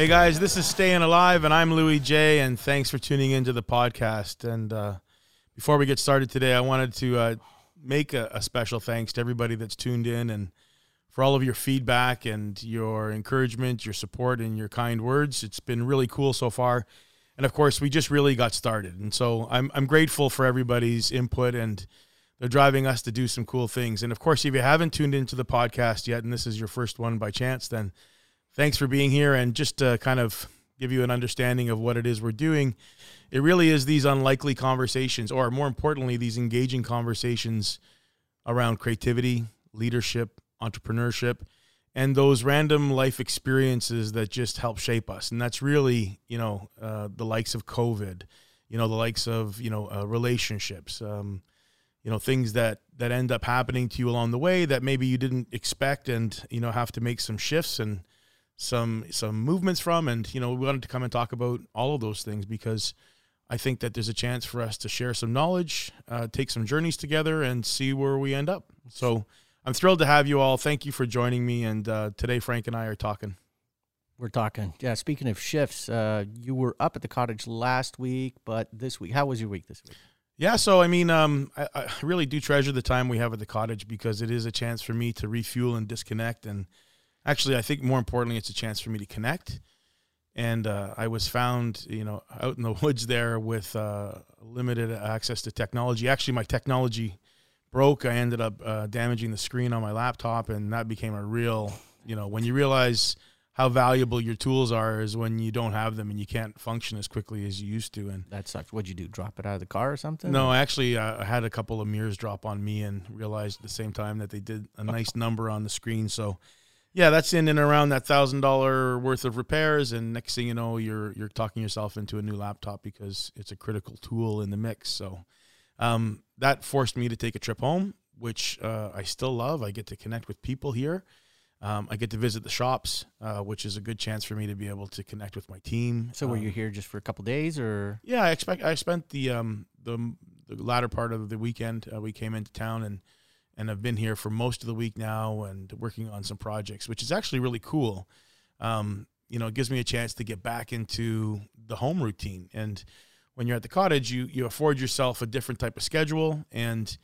Hey guys, this is Staying Alive, and I'm Louis J. And thanks for tuning into the podcast. And uh, before we get started today, I wanted to uh, make a, a, special thanks to everybody that's tuned in and for all of your feedback and your encouragement, your support, and your kind words. It's been really cool so far. And of course, we just really got started. And so I'm, I'm grateful for everybody's input, and they're driving us to do some cool things. And of course, if you haven't tuned into the podcast yet, and this is your first one by chance, then thanks for being here. And just to kind of give you an understanding of what it is we're doing, it really is these unlikely conversations, or more importantly, these engaging conversations around creativity, leadership, entrepreneurship, and those random life experiences that just help shape us. And that's really, you know, uh, the likes of COVID, you know, the likes of, you know, uh, relationships, um, you know, things that that end up happening to you along the way that maybe you didn't expect, and you know, have to make some shifts and some some movements from and you know we wanted to come and talk about all of those things because i think that there's a chance for us to share some knowledge uh, take some journeys together and see where we end up. So i'm thrilled to have you all. Thank you for joining me and uh, today frank and i are talking. We're talking. Yeah speaking of shifts uh, you were up at the cottage last week but this week how was your week this week? Yeah, so I mean, um, I, I really do treasure the time we have at the cottage because it is a chance for me to refuel and disconnect and actually, I think more importantly, it's a chance for me to connect. And uh, I was found, you know, out in the woods there with uh, limited access to technology. Actually, my technology broke. I ended up uh, damaging the screen on my laptop, and that became a real, you know, when you realize how valuable your tools are is when you don't have them and you can't function as quickly as you used to. And that sucks. What'd you do? Drop it out of the car or something? No, actually, uh, I had a couple of mirrors drop on me and realized at the same time that they did a nice number on the screen. So yeah, that's in and around that thousand dollar worth of repairs, and next thing you know, you're you're talking yourself into a new laptop because it's a critical tool in the mix. So um, that forced me to take a trip home, which uh, I still love. I get to connect with people here. Um, I get to visit the shops, uh, which is a good chance for me to be able to connect with my team. So, were um, you here just for a couple days, or? Yeah, I expect I spent the um, the the latter part of the weekend. Uh, we came into town and and I've been here for most of the week now and working on some projects, which is actually really cool. Um, you know, it gives me a chance to get back into the home routine. And when you're at the cottage, you you afford yourself a different type of schedule, and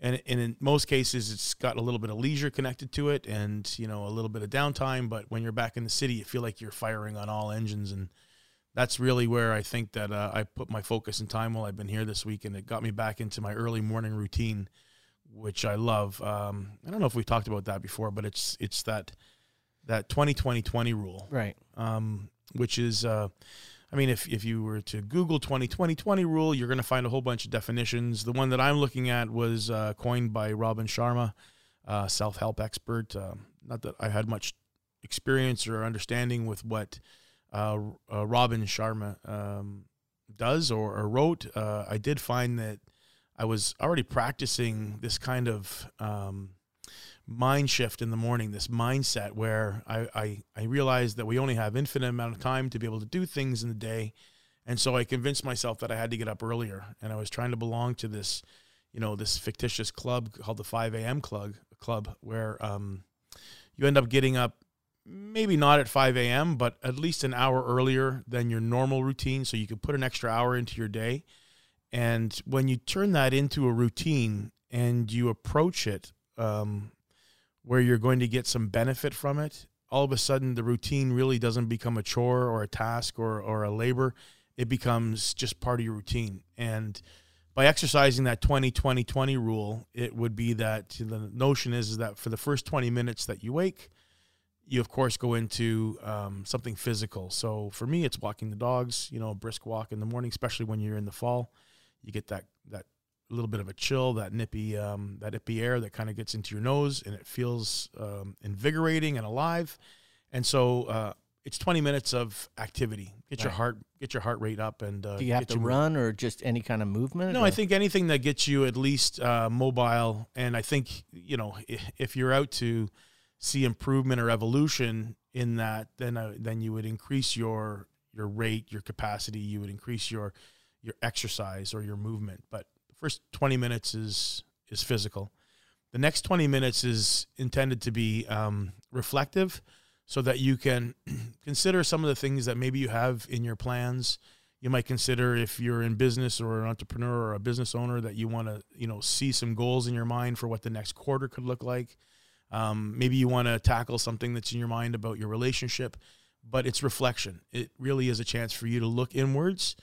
and and in most cases, it's got a little bit of leisure connected to it, and you know, a little bit of downtime. But when you're back in the city, you feel like you're firing on all engines, and that's really where I think that uh, I put my focus and time while I've been here this week, and it got me back into my early morning routine which I love. Um, I don't know if we've talked about that before, but it's it's that that 2020 rule, right? Um, which is, uh, I mean, if if you were to Google 2020 rule, you're going to find a whole bunch of definitions. The one that I'm looking at was uh, coined by Robin Sharma, uh, self help expert. Um, not that I had much experience or understanding with what uh, uh, Robin Sharma um, does or, or wrote. Uh, I did find that I was already practicing this kind of um, mind shift in the morning, this mindset where I, I, I realized that we only have infinite amount of time to be able to do things in the day. And so I convinced myself that I had to get up earlier. And I was trying to belong to this, you know, this fictitious club called the 5 a.m. club, club where um, you end up getting up maybe not at 5 a.m., but at least an hour earlier than your normal routine. So you could put an extra hour into your day and when you turn that into a routine and you approach it um, where you're going to get some benefit from it, all of a sudden the routine really doesn't become a chore or a task or, or a labor. It becomes just part of your routine. And by exercising that 20 20 20 rule, it would be that the notion is, is that for the first 20 minutes that you wake, you of course go into um, something physical. So for me, it's walking the dogs, you know, a brisk walk in the morning, especially when you're in the fall you get that that little bit of a chill, that nippy um, that nippy air that kind of gets into your nose, and it feels um, invigorating and alive. And so uh, it's 20 minutes of activity. Get right. your heart get your heart rate up, and uh, do you have to run or just any kind of movement? No, or? I think anything that gets you at least uh, mobile. And I think you know if you're out to see improvement or evolution in that, then uh, then you would increase your your rate, your capacity. You would increase your your exercise or your movement. But the first 20 minutes is is physical. The next 20 minutes is intended to be um, reflective. so that you can consider some of the things that maybe you have in your plans. You might consider if you're in business or an entrepreneur or a business owner that you want to, you know, see some goals in your mind for what the next quarter could look like. Um, maybe you want to tackle something that's in your mind about your relationship, but it's reflection. It really is a chance for you to look inwards.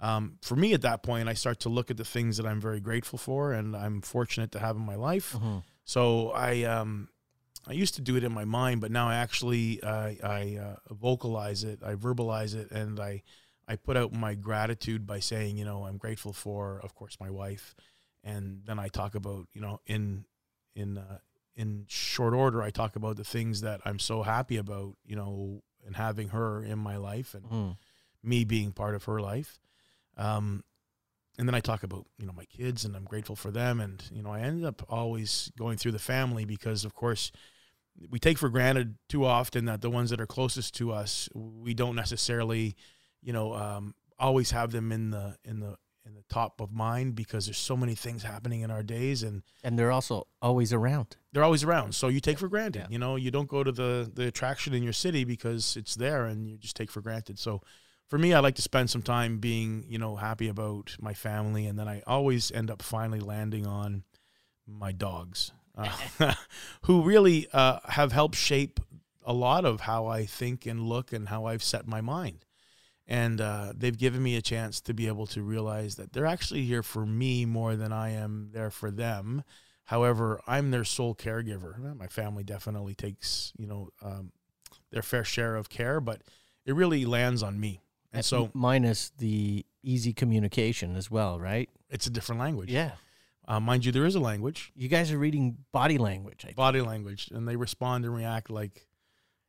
Um, for me, at that point, I start to look at the things that I'm very grateful for and I'm fortunate to have in my life. Mhm. So I um, I used to do it in my mind, but now I actually uh, I uh, vocalize it, I verbalize it, and I I put out my gratitude by saying, you know, I'm grateful for, of course, my wife, and then I talk about, you know, in in uh, in short order, I talk about the things that I'm so happy about, you know, and having her in my life and Mhm. me being part of her life. Um, and then I talk about you know my kids and I'm grateful for them and you know I ended up always going through the family because of course we take for granted too often that the ones that are closest to us we don't necessarily you know um, always have them in the in the in the top of mind because there's so many things happening in our days and And they're also always around. they're always around so you take for granted Yeah. you know you don't go to the the attraction in your city because it's there and you just take for granted so for me i like to spend some time being you know happy about my family and then i always end up finally landing on my dogs uh, who really uh, have helped shape a lot of how i think and look and how i've set my mind and uh, they've given me a chance to be able to realize that they're actually here for me more than i am there for them However, I'm their sole caregiver. My family definitely takes, you know, um, their fair share of care, but it really lands on me. And so minus the easy communication as well, right? it's a different language. Yeah. Uh, mind you, there is a language, You guys are reading body language. I think. body language, and they respond and react like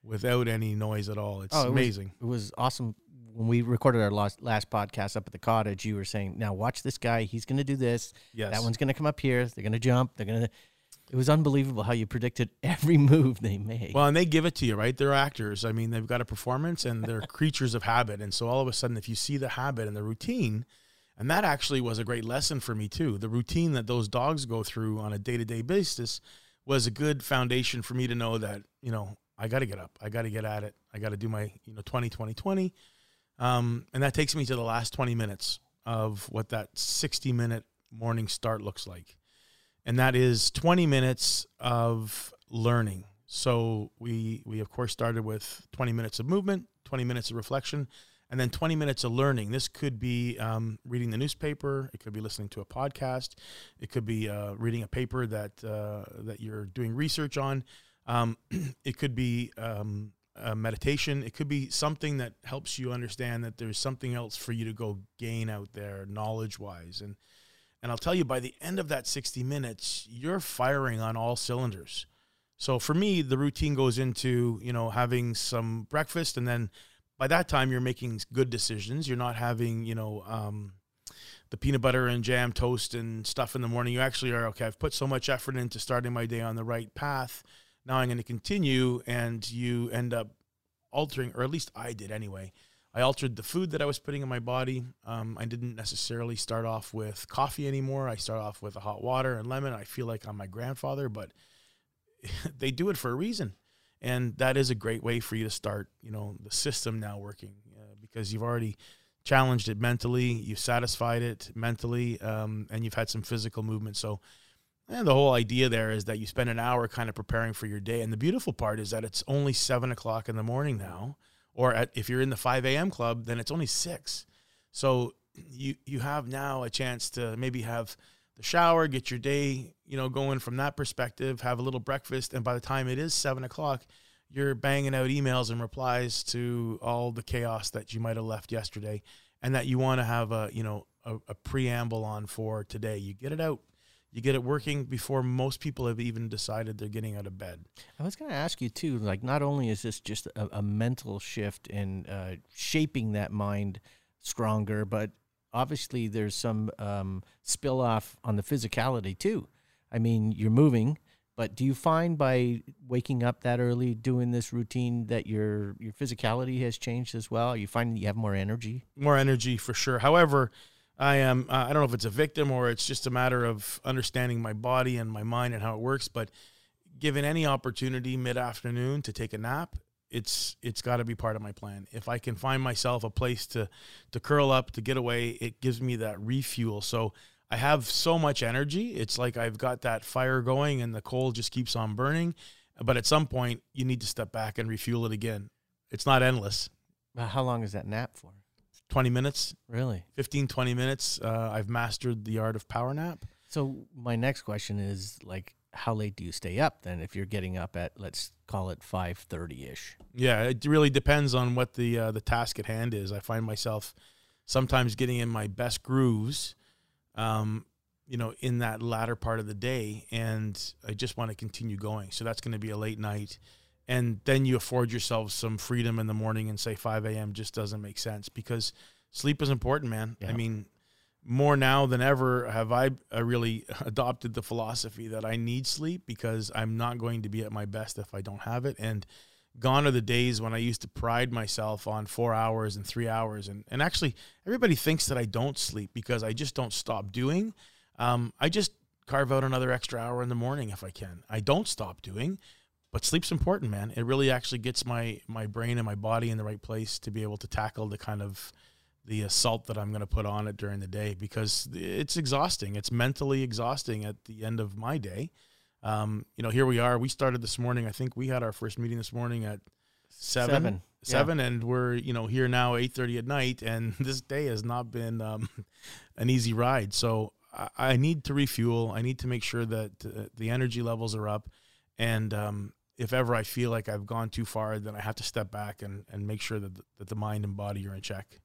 without any noise at all. It's Oh, it was- amazing. It was awesome when we recorded our last last podcast up at the cottage. You were saying, "Now watch this guy. He's going to do this. yes. That one's going to come up here. They're going to jump. They're going to." It was unbelievable how you predicted every move they made. Well, and they give it to you, right? They're actors. I mean, they've got a performance and they're creatures of habit. And so all of a sudden, if you see the habit and the routine, and that actually was a great lesson for me too. The routine that those dogs go through on a day to day basis was a good foundation for me to know that, you know, I got to get up. I got to get at it. I got to do my, you know, 20, 20, 20. Um, and that takes me to the last 20 minutes of what that 60 minute morning start looks like and that is 20 minutes of learning. So we we of course started with 20 minutes of movement, 20 minutes of reflection, and then 20 minutes of learning. This could be um, reading the newspaper, it could be listening to a podcast, it could be uh, reading a paper that uh, that you're doing research on. Um, it could be um, meditation. It could be something that helps you understand that there's something else for you to go gain out there, knowledge wise, and and I'll tell you, by the end of that 60 minutes, you're firing on all cylinders. So for me, the routine goes into, you know, having some breakfast. And then by that time, you're making good decisions. You're not having, you know, um, the peanut butter and jam toast and stuff in the morning. You actually are, okay, I've put so much effort into starting my day on the right path. Now I'm going to continue. And you end up altering, or at least I did anyway. I altered the food that I was putting in my body. Um, I didn't necessarily start off with coffee anymore. I start off with a hot water and lemon. I feel like I'm my grandfather, but they do it for a reason, and that is a great way for you to start. You know, the system now working uh, because you've already challenged it mentally, you've satisfied it mentally, um, and you've had some physical movement. So. And the whole idea there is that you spend an hour kind of preparing for your day. And the beautiful part is that it's only seven o'clock in the morning now or at, if you're in the 5 a.m. club, then it's only six. So you you have now a chance to maybe have the shower, get your day, you know, going from that perspective, have a little breakfast, and by the time it is seven o'clock, you're banging out emails and replies to all the chaos that you might have left yesterday, and that you want to have a you know a, a preamble on for today. You get it out. You get it working before most people have even decided they're getting out of bed. I was going to ask you too. Like, not only is this just a, a mental shift in uh, shaping that mind stronger, but obviously there's some um, spill off on the physicality too. I mean, you're moving, but do you find by waking up that early, doing this routine, that your your physicality has changed as well? Are you finding you have more energy? more energy for sure. However, I am uh, I don't know if it's a victim or it's just a matter of understanding my body and my mind and how it works. But given any opportunity mid afternoon to take a nap, it's it's got to be part of my plan. If I can find myself a place to to curl up to get away, it gives me that refuel. So I have so much energy. It's like I've got that fire going and the coal just keeps on burning. But at some point, you need to step back and refuel it again. It's not endless. How long is that nap for? 20 minutes. Really? 15, 20 minutes. Uh, I've mastered the art of power nap. So my next question is like, how late do you stay up then if you're getting up at let's call it 5:30 ish yeah it really depends on what the uh, the task at hand is i find myself sometimes getting in my best grooves um, you know in that latter part of the day and i just want to continue going so that's going to be a late night and then you afford yourself some freedom in the morning and say 5 a.m just doesn't make sense because sleep is important man yeah. i mean more now than ever have I, really adopted the philosophy that I need sleep because I'm not going to be at my best if I don't have it. And gone are the days when I used to pride myself on four hours and three hours. And, and actually, everybody thinks that I don't sleep because I just don't stop doing. Um, I just carve out another extra hour in the morning if I can. I don't stop doing, but sleep's important, man. It really actually gets my my brain and my body in the right place to be able to tackle the kind of the assault that I'm going to put on it during the day because it's exhausting. It's mentally exhausting at the end of my day. Um, you know, here we are. We started this morning. I think we had our first meeting this morning at seven, seven, seven yeah. and we're you know here now eight thirty at night. And this day has not been um, an easy ride. So I, I, need to refuel. I need to make sure that uh, the energy levels are up. And um, if ever I feel like I've gone too far, then I have to step back and, and make sure that the, that the mind and body are in check.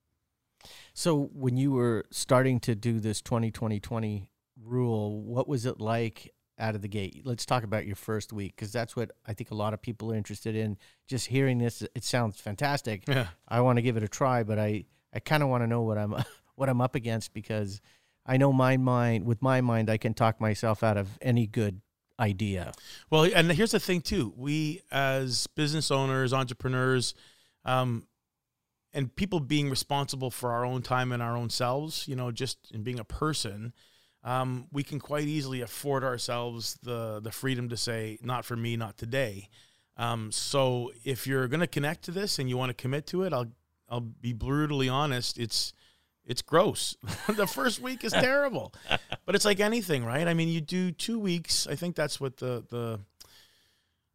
So when you were starting to do this 2020 rule, what was it like out of the gate? Let's talk about your first week because that's what I think a lot of people are interested in. Just hearing this, it sounds fantastic. Yeah. I want to give it a try, but I, I kind of want to know what I'm what I'm up against because I know my mind with my mind I can talk myself out of any good idea. Well, and here's the thing too: we as business owners, entrepreneurs, um, and people being responsible for our own time and our own selves, you know, just in being a person, um, we can quite easily afford ourselves the the freedom to say, "Not for me, not today." Um, so if you're going to connect to this and you want to commit to it, I'll I'll be brutally honest. It's it's gross. the first week is terrible, but it's like anything, right? I mean, you do two weeks. I think that's what the the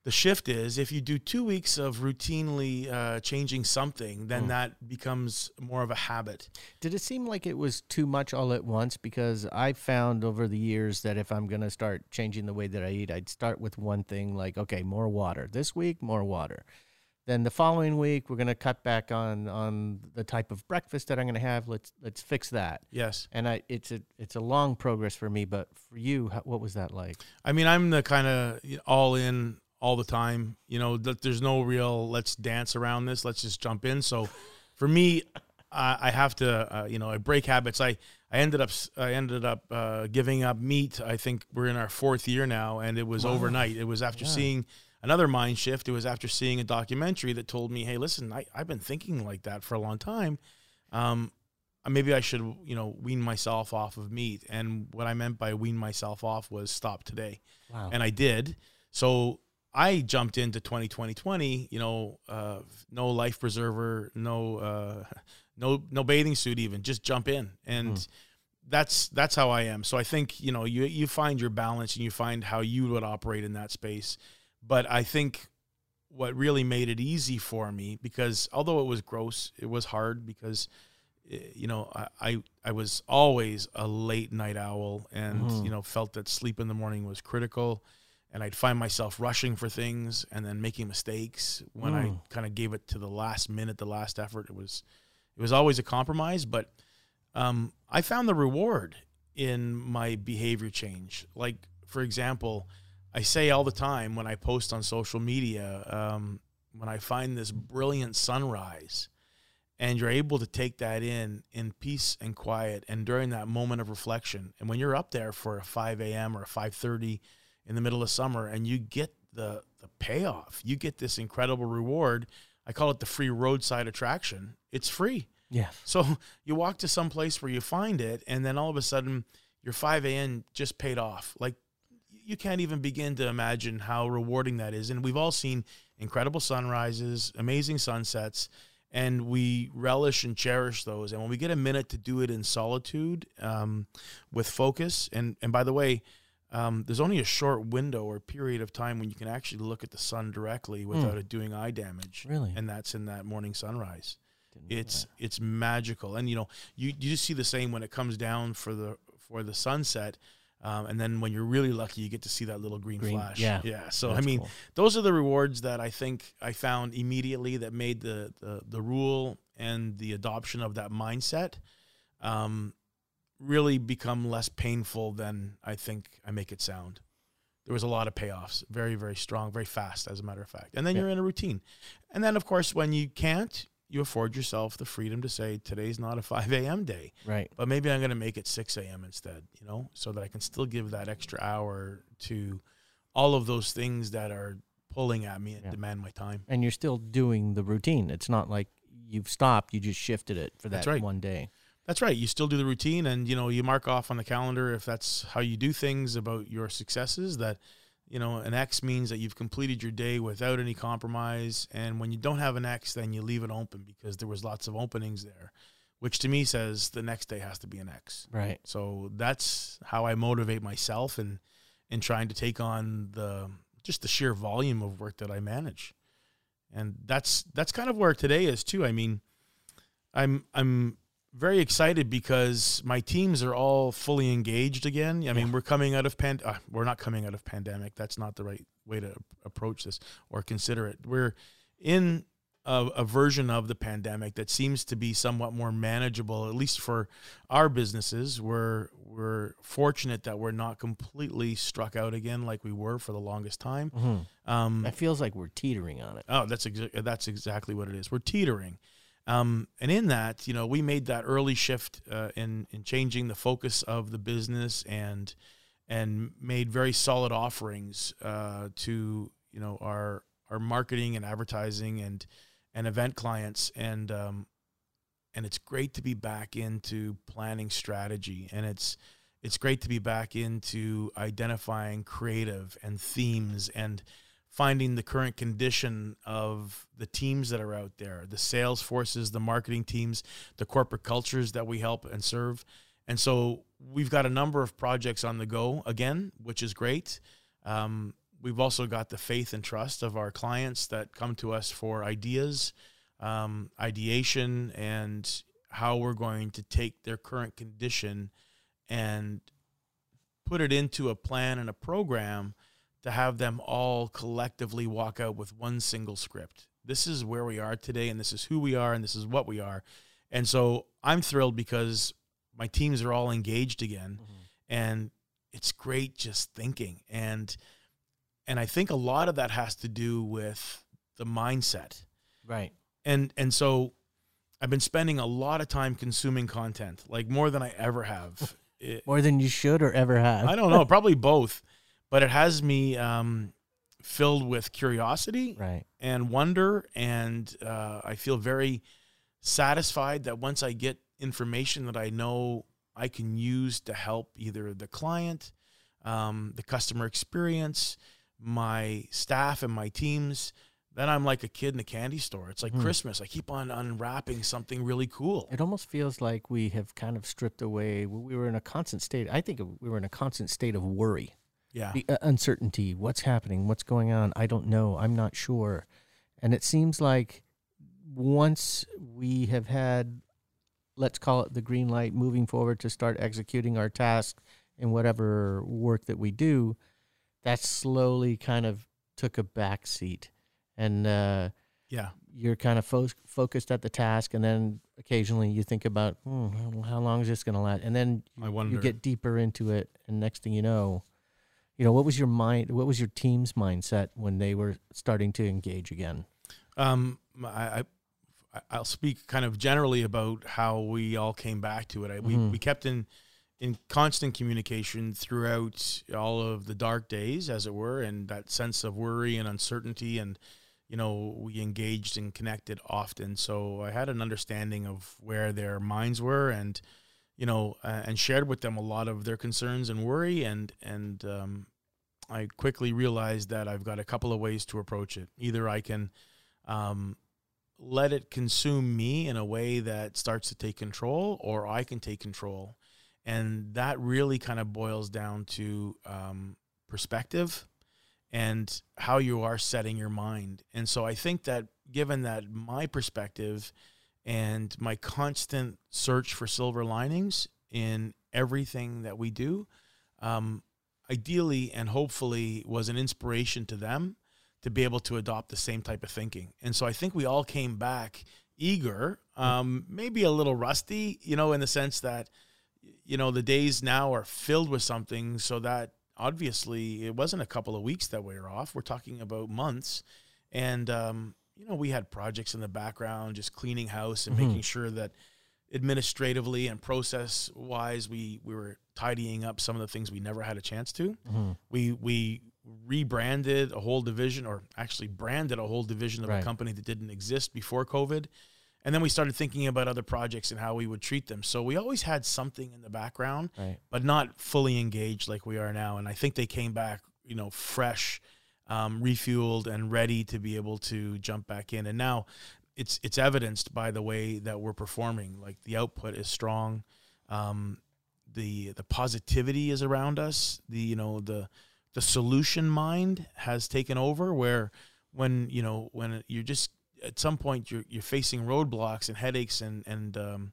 the shift is if you do two weeks of routinely uh, changing something, then mm. that becomes more of a habit. Did it seem like it was too much all at once? Because I found over the years that if I'm going to start changing the way that I eat, I'd start with one thing like, okay, more water. This week, more water. Then the following week, we're going to cut back on on the type of breakfast that I'm going to have. Let's let's fix that. Yes. And I it's a it's a long progress for me, but for you, what was that like? I mean, I'm the kind of all in all the time. You know, that there's no real let's dance around this. Let's just jump in. So for me, I, I have to, uh, you know, I break habits. I, I ended up, I ended up uh, giving up meat. I think we're in our fourth year now, and it was wow. overnight. It was after yeah. seeing another mind shift. It was after seeing a documentary that told me, hey, listen, I, I've been thinking like that for a long time. Um, maybe I should, you know, wean myself off of meat. And what I meant by wean myself off was stop today. Wow. And I did. So I jumped into 2020, 20, you know, uh, no life preserver, no, uh, no, no bathing suit, even just jump in. And mm. that's, that's how I am. So I think, you know, you, you find your balance and you find how you would operate in that space. But I think what really made it easy for me, because although it was gross, it was hard because, eh, you know, I, I, I was always a late night owl and, mm. you know, felt that sleep in the morning was critical and I'd find myself rushing for things and then making mistakes when mm. I kind of gave it to the last minute, the last effort. It was it was always a compromise, but um, I found the reward in my behavior change. Like for example, I say all the time when I post on social media, um, when I find this brilliant sunrise, and you're able to take that in in peace and quiet, and during that moment of reflection, and when you're up there for a 5 a.m. or a 5:30 in the middle of summer and you get the the payoff. You get this incredible reward. I call it the free roadside attraction. It's free. Yeah. So you walk to some place where you find it, and then all of a sudden your 5 a.m. just paid off. Like you can't even begin to imagine how rewarding that is. And we've all seen incredible sunrises, amazing sunsets, and we relish and cherish those. And when we get a minute to do it in solitude, um, with focus, and and by the way, um, there's only a short window or period of time when you can actually look at the sun directly without it doing eye damage. Really? and that's in that morning sunrise. Didn't It's it's magical, and you know you you just see the same when it comes down for the for the sunset. Um, and then when you're really lucky, you get to see that little green, Green, flash. yeah. yeah. So I mean, cool. those are the rewards that I think I found immediately that made the the, the rule and the adoption of that mindset um, really become less painful than I think I make it sound. There was a lot of payoffs, very very strong, very fast, as a matter of fact. And then Yeah. you're in a routine, and then of course when you can't, you afford yourself the freedom to say today's not a 5 a.m. day right. but maybe I'm going to make it 6 a.m. instead, you know, so that I can still give that extra hour to all of those things that are pulling at me and Yeah. demand my time. And you're still doing the routine. It's not like you've stopped. You just shifted it for that right. one day. That's right. You still do the routine and, you know, you mark off on the calendar if that's how you do things about your successes that, you know, an X means that you've completed your day without any compromise. And when you don't have an X, then you leave it open because there was lots of openings there, which to me says the next day has to be an X. Right. So that's how I motivate myself in in trying to take on the just the sheer volume of work that I manage. And that's that's kind of where today is too. I mean, I'm I'm very excited because my teams are all fully engaged again. I mean, we're coming out of pan uh, we're not coming out of pandemic. That's not the right way to approach this or consider it. We're in a, a version of the pandemic that seems to be somewhat more manageable, at least for our businesses. We're we're fortunate that we're not completely struck out again like we were for the longest time. hmm Um, It feels like we're teetering on it. Oh, that's exa- that's exactly what it is. We're teetering, um, and in that, you know, we made that early shift uh, in in changing the focus of the business and and made very solid offerings uh, to you know our our marketing and advertising and and event clients. And um, and it's great to be back into planning strategy. And it's it's great to be back into identifying creative and themes and finding the current condition of the teams that are out there, the sales forces, the marketing teams, the corporate cultures that we help and serve. And so we've got a number of projects on the go again, which is great. Um, we've also got the faith and trust of our clients that come to us for ideas, um, ideation, and how we're going to take their current condition and put it into a plan and a program to have them all collectively walk out with one single script. This is where we are today, and this is who we are, and this is what we are. And so I'm thrilled because my teams are all engaged again, mm-hmm. and it's great just thinking. And and I think a lot of that has to do with the mindset. Right. And and so I've been spending a lot of time consuming content, like more than I ever have. It- More than you should or ever have. I don't know, probably both, but it has me um, filled with curiosity Right. and wonder, and uh, I feel very satisfied that once I get information that I know I can use to help either the client, um, the customer experience, my staff, and my teams. Then I'm like a kid in a candy store. It's like Mhm. Christmas. I keep on unwrapping something really cool. It almost feels like we have kind of stripped away. We were in a constant state. I think we were in a constant state of worry, Yeah. the uh, uncertainty. What's happening? What's going on? I don't know. I'm not sure. And it seems like once we have had, let's call it the green light, moving forward to start executing our task in whatever work that we do, that slowly kind of took a back seat. And uh, Yeah. you're kind of fo- focused at the task, and then occasionally you think about, hmm, how- how long is this going to last? And then I wonder. you get deeper into it, and next thing you know, you know what was your mind? What was your team's mindset when they were starting to engage again? Um, I, I I'll speak kind of generally about how we all came back to it. I, we Mhm. we kept in in constant communication throughout all of the dark days, as it were, and that sense of worry and uncertainty, and you know we engaged and connected often. So I had an understanding of where their minds were, and you know, uh, and shared with them a lot of their concerns and worry, and and um, I quickly realized that I've got a couple of ways to approach it. Either I can um, let it consume me in a way that starts to take control, or I can take control. And that really kind of boils down to um, perspective and how you are setting your mind. And so I think that given that my perspective and my constant search for silver linings in everything that we do, um, ideally and hopefully was an inspiration to them to be able to adopt the same type of thinking. And so I think we all came back eager, um, maybe a little rusty, you know, in the sense that, you know, the days now are filled with something so that obviously it wasn't a couple of weeks that we were off. We're talking about months. And, um, you know, we had projects in the background, just cleaning house and Mhm. making sure that administratively and process wise, we, we were tidying up some of the things we never had a chance to. hmm We, we rebranded a whole division or actually branded a whole division of Right. a company that didn't exist before COVID. And then we started thinking about other projects and how we would treat them. So we always had something in the background Right. but not fully engaged like we are now. And I think they came back, you know, fresh, um, refueled, and ready to be able to jump back in. And now it's it's evidenced by the way that we're performing. Like the output is strong, um, the the positivity is around us. The you know the the solution mind has taken over. Where when you know when you're just at some point you're you're facing roadblocks and headaches and and um,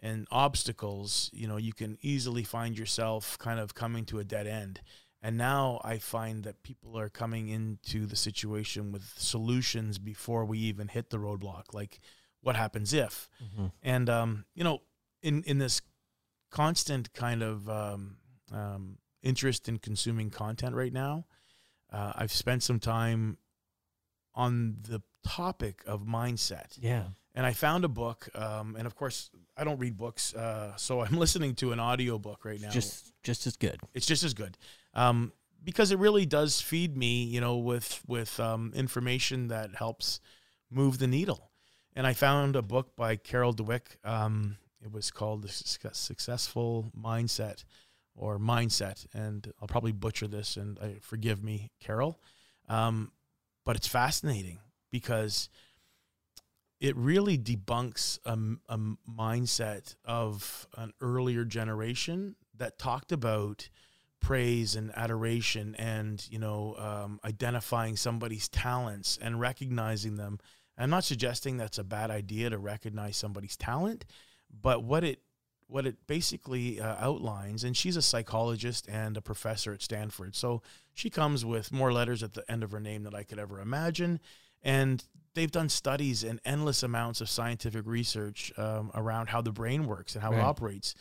and obstacles, you know, you can easily find yourself kind of coming to a dead end. And now I find that people are coming into the situation with solutions before we even hit the roadblock. Like, what happens if? hmm And um, you know, in in this constant kind of um, um, interest in consuming content right now, uh, I've spent some time on the topic of mindset Yeah. and I found a book. Um, and of course, I don't read books, uh, so I'm listening to an audio book right now. Just just as good. it's just as good um, because it really does feed me, you know, with with um, information that helps move the needle. And I found a book by Carol Dweck. Um, it was called The Successful Mindset or Mindset, and I'll probably butcher this, and I, forgive me, Carol. Um, but it's fascinating because it really debunks a mindset of an earlier generation that talked about praise and adoration and you know um, identifying somebody's talents and recognizing them. I'm not suggesting that's a bad idea to recognize somebody's talent but what it what it basically uh, outlines and she's a psychologist and a professor at stanford so she comes with more letters at the end of her name than i could ever imagine. And they've done studies and endless amounts of scientific research um, around how the brain works and how it operates.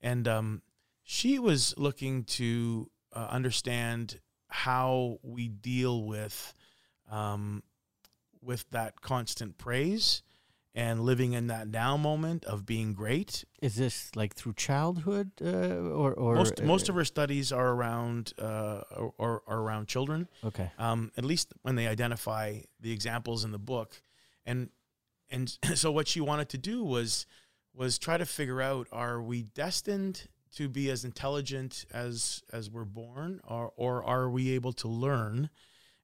And um, she was looking to uh, understand how we deal with um, with that constant praise and living in that now moment of being great. Is this like through childhood uh, or or most most uh, of her studies are around uh, or, or, are around children. okay? um, at least when they identify the examples in the book and and so what she wanted to do was was try to figure out are we destined to be as intelligent as as we're born or or are we able to learn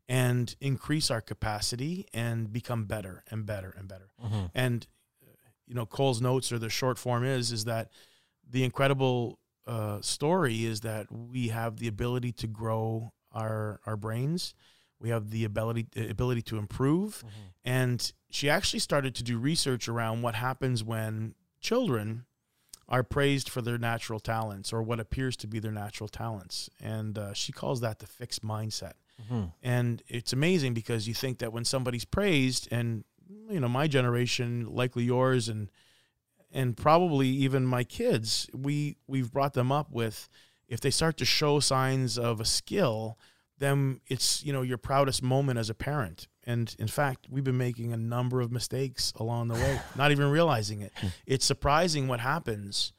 and increase our capacity and become better and better and better Mhm. and uh, you know Cole's notes or the short form is is that the incredible uh, story is that we have the ability to grow our our brains. We have the ability ability to improve, Mhm. and she actually started to do research around what happens when children are praised for their natural talents or what appears to be their natural talents, and uh, she calls that the fixed mindset. Mhm. and it's amazing because you think that when somebody's praised and you know my generation likely yours and and probably even my kids we we've brought them up with if they start to show signs of a skill then it's you know your proudest moment as a parent and in fact we've been making a number of mistakes along the way not even realizing it it's surprising what happens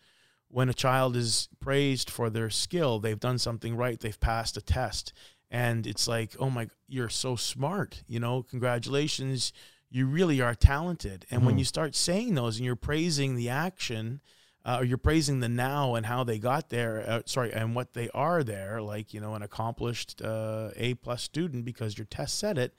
when a child is praised for their skill they've done something right they've passed a test and it's like oh my you're so smart you know congratulations you really are talented and when Mhm. you start saying those and you're praising the action uh, or you're praising the now and how they got there. Uh, sorry, and what they are there, like you know, an accomplished uh, A plus student because your test said it.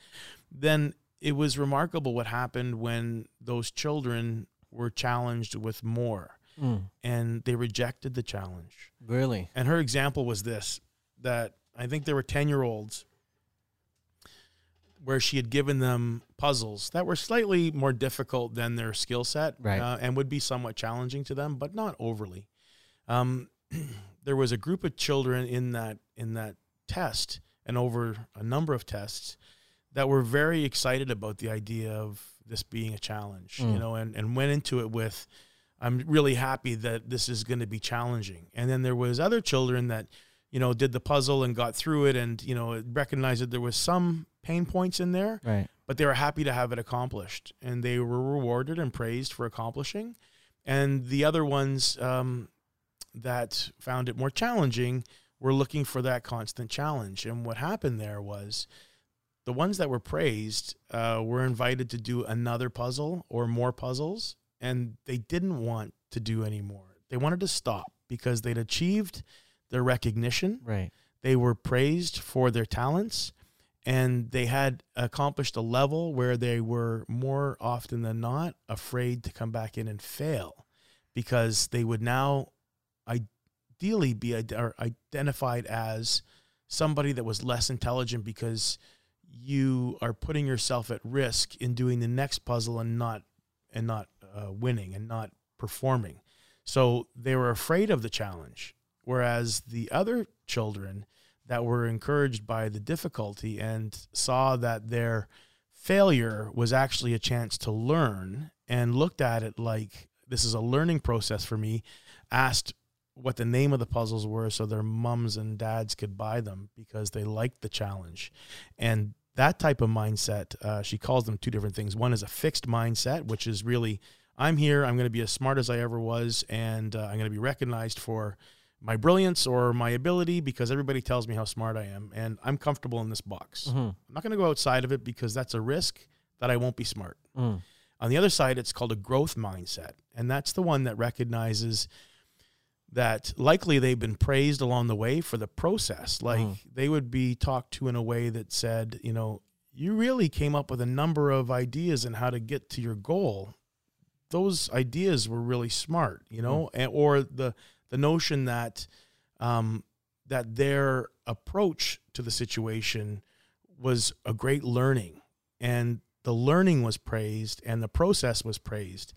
Then it was remarkable what happened when those children were challenged with more Mm. and they rejected the challenge. Really? And her example was this that I think there were 10 year olds where she had given them puzzles that were slightly more difficult than their skill set Right. uh, and would be somewhat challenging to them, but not overly. Um, there was a group of children in that in that test and over a number of tests that were very excited about the idea of this being a challenge, you Mm. know, and, and went into it with, I'm really happy that this is going to be challenging. And then there was other children that, you know, did the puzzle and got through it and, you know, recognized that there was some pain points in there, Right. but they were happy to have it accomplished and they were rewarded and praised for accomplishing. And the other ones um, that found it more challenging were looking for that constant challenge. And what happened there was the ones that were praised uh, were invited to do another puzzle or more puzzles, and they didn't want to do any more. They wanted to stop because they'd achieved their recognition Right. they were praised for their talents and they had accomplished a level where they were more often than not afraid to come back in and fail because they would now ideally be identified as somebody that was less intelligent because you are putting yourself at risk in doing the next puzzle and not and not uh, winning and not performing. So they were afraid of the challenge whereas the other children that were encouraged by the difficulty and saw that their failure was actually a chance to learn and looked at it like this is a learning process for me asked what the name of the puzzles were so their mums and dads could buy them because they liked the challenge. And that type of mindset uh, she calls them two different things one is a fixed mindset which is really i'm here i'm going to be as smart as i ever was and uh, i'm going to be recognized for my brilliance or my ability because everybody tells me how smart I am and I'm comfortable in this box. Mhm. I'm not going to go outside of it because that's a risk that I won't be smart. Mm. On the other side, it's called a growth mindset. And that's the one that recognizes that likely they've been praised along the way for the process. Like Mhm. they would be talked to in a way that said, you know, you really came up with a number of ideas and how to get to your goal. Those ideas were really smart, you know, and, or the the notion that um, that their approach to the situation was a great learning, and the learning was praised, and the process was praised,